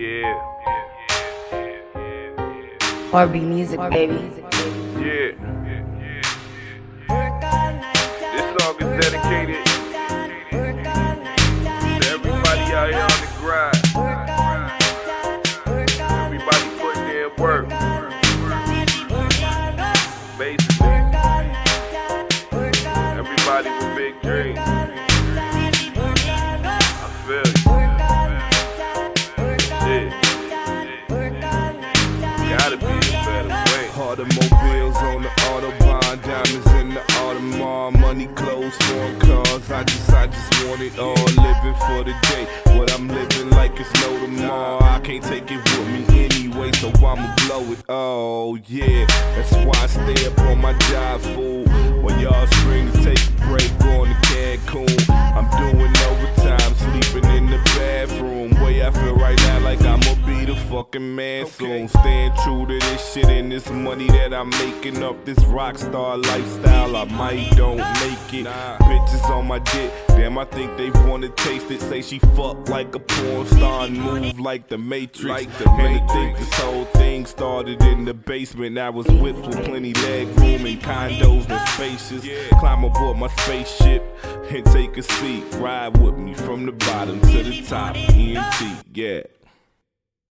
Yeah. RB music, baby. Yeah. Yeah, yeah, yeah. This song is dedicated to everybody out here on the grind. Everybody putting in work. Basically, everybody with big dreams. Automobiles on the autobahn, diamonds in the Audemars, money, clothes, foreign cars. I just, I just want it all. Living for the day, what I'm living like it's no tomorrow. I can't take it with me anyway, so I'ma blow it. Oh yeah, that's why I stay up on my job, fucking man soon. Staying true to this shit and this money that I'm making up this rock star lifestyle. I might don't make it. Bitches on my dick, damn, I think they wanna taste it. Say she fuck like a porn star and move like the Matrix. Like the and to think this whole thing started in the basement. I was whipped with plenty leg room and condos and spacious. Climb aboard my spaceship and take a seat. Ride with me from the bottom to the top. ENT, yeah.